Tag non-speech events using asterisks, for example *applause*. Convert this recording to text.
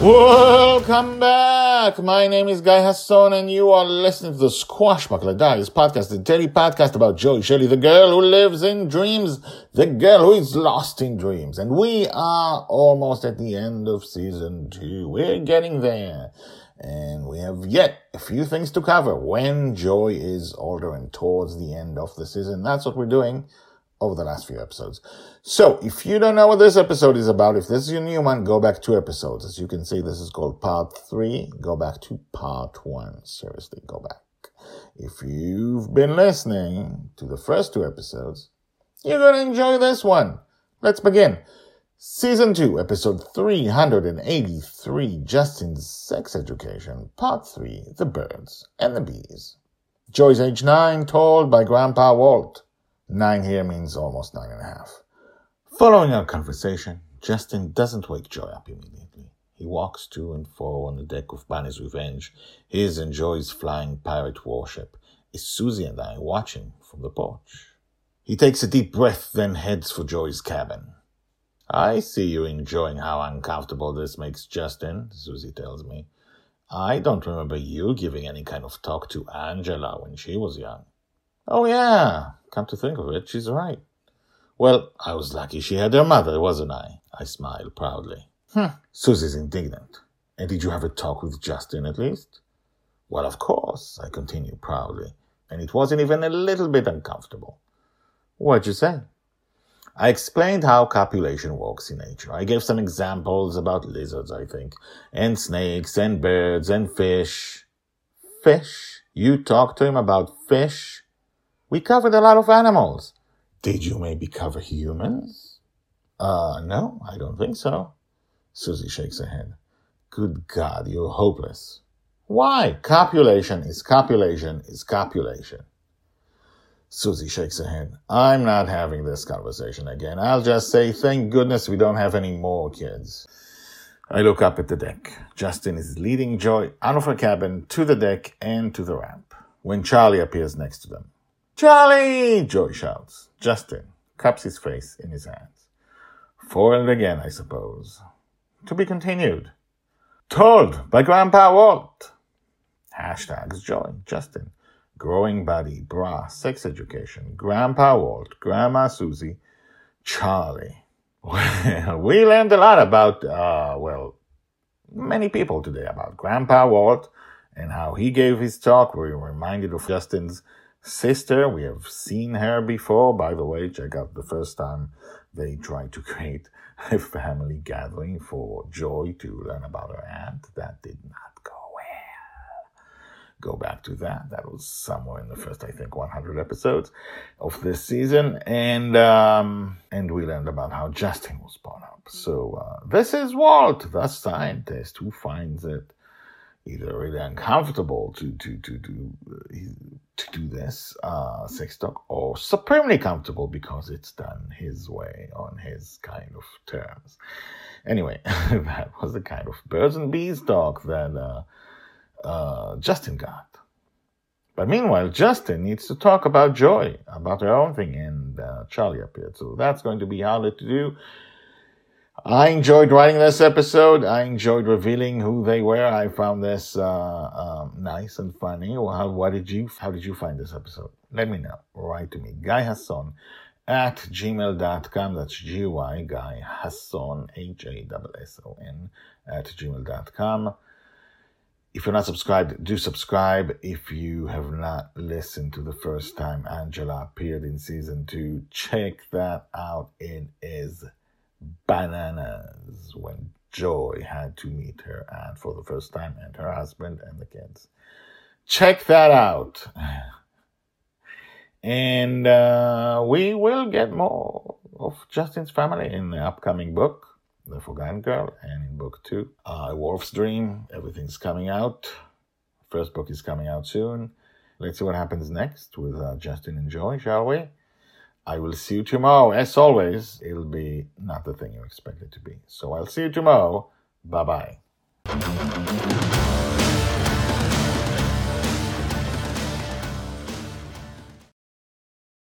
Welcome back. My name is Guy Hasson, and you are listening to the Squashbuckler Diaries podcast, the daily podcast about Joy Shelley, the girl who lives in dreams, the girl who is lost in dreams. And we are almost at the end of season two. We're getting there. And we have yet a few things to cover when Joy is older and towards the end of the season. That's what we're doing over the last few episodes. So if you don't know what this episode is about, if this is your new one, go back two episodes. As you can see, this is called part three. Go back to part one. Seriously, go back. If you've been listening to the first two episodes, you're going to enjoy this one. Let's begin. Season 2, episode 383, Justin's Sex Education, part 3, The Birds and the Bees. Joy's age 9, told by Grandpa Walt. Nine here means almost nine and a half. Following our conversation, Justin doesn't wake Joy up immediately. He walks to and fro on the deck of Bonny's Revenge, his and Joy's flying pirate warship, is Susie and I watching from the porch. He takes a deep breath, then heads for Joy's cabin. I see you enjoying how uncomfortable this makes Justin, Susie tells me. I don't remember you giving any kind of talk to Angela when she was young. Oh, yeah, come to think of it, she's right. Well, I was lucky she had her mother, wasn't I? I smiled proudly. Hmm. Susie's indignant. And did you have a talk with Justin at least? Well, of course, I continue proudly. And it wasn't even a little bit uncomfortable. What'd you say? I explained how copulation works in nature. I gave some examples about lizards, I think, and snakes, and birds, and fish. Fish? You talked to him about fish? We covered a lot of animals. Did you maybe cover humans? Uh, no, I don't think so. Susie shakes her head. Good God, you're hopeless. Why? Copulation is copulation is copulation. Susie shakes her head. I'm not having this conversation again. I'll just say, thank goodness we don't have any more kids. I look up at the deck. Justin is leading Joy out of her cabin to the deck and to the ramp when Charlie appears next to them. Charlie! Joy shouts. Justin cups his face in his hands. Foiled again, I suppose. To be continued. Told by Grandpa Walt. Hashtags Joy, Justin. Growing body, bra, sex education, Grandpa Walt, Grandma Susie, Charlie. Well, we learned a lot about, uh, well, many people today about Grandpa Walt and how he gave his talk. We were reminded of Justin's sister. We have seen her before. By the way, check out the first time they tried to *laughs* create a family gathering for Joy to learn about her aunt. That did not go well. Go back to that. That was somewhere in the first, I think, 100 episodes of this season. And, um, and we learned about how Justin was born up. So, uh, this is Walt, the scientist who finds it either really uncomfortable to to to do to do this uh, sex talk, or supremely comfortable because it's done his way on his kind of terms. Anyway, *laughs* that was the kind of birds and bees talk that uh, uh, Justin got. But meanwhile, Justin needs to talk about Joy, about her own thing, and uh, Charlie appeared. So that's going to be harder to do. I enjoyed writing this episode. I enjoyed revealing who they were. I found this uh, um, nice and funny. Well, what did you? How did you find this episode? Let me know. Write to me, Guy Hasson at gmail.com. That's G-Y, Guy Hasson, H-A-S-S-O-N, at gmail.com. If you're not subscribed, do subscribe. If you have not listened to the first time Angela appeared in season two, check that out. It is bananas when Joy had to meet her aunt for the first time and her husband and the kids. Check that out. *laughs* And uh, we will get more of Justin's family in the upcoming book, The Forgotten Girl, and in book two, uh, Worf's Dream. Everything's coming out. First book is coming out soon. Let's see what happens next with uh, Justin and Joy, shall we? I will see you tomorrow. As always, it'll be not the thing you expect it to be. So I'll see you tomorrow. Bye bye.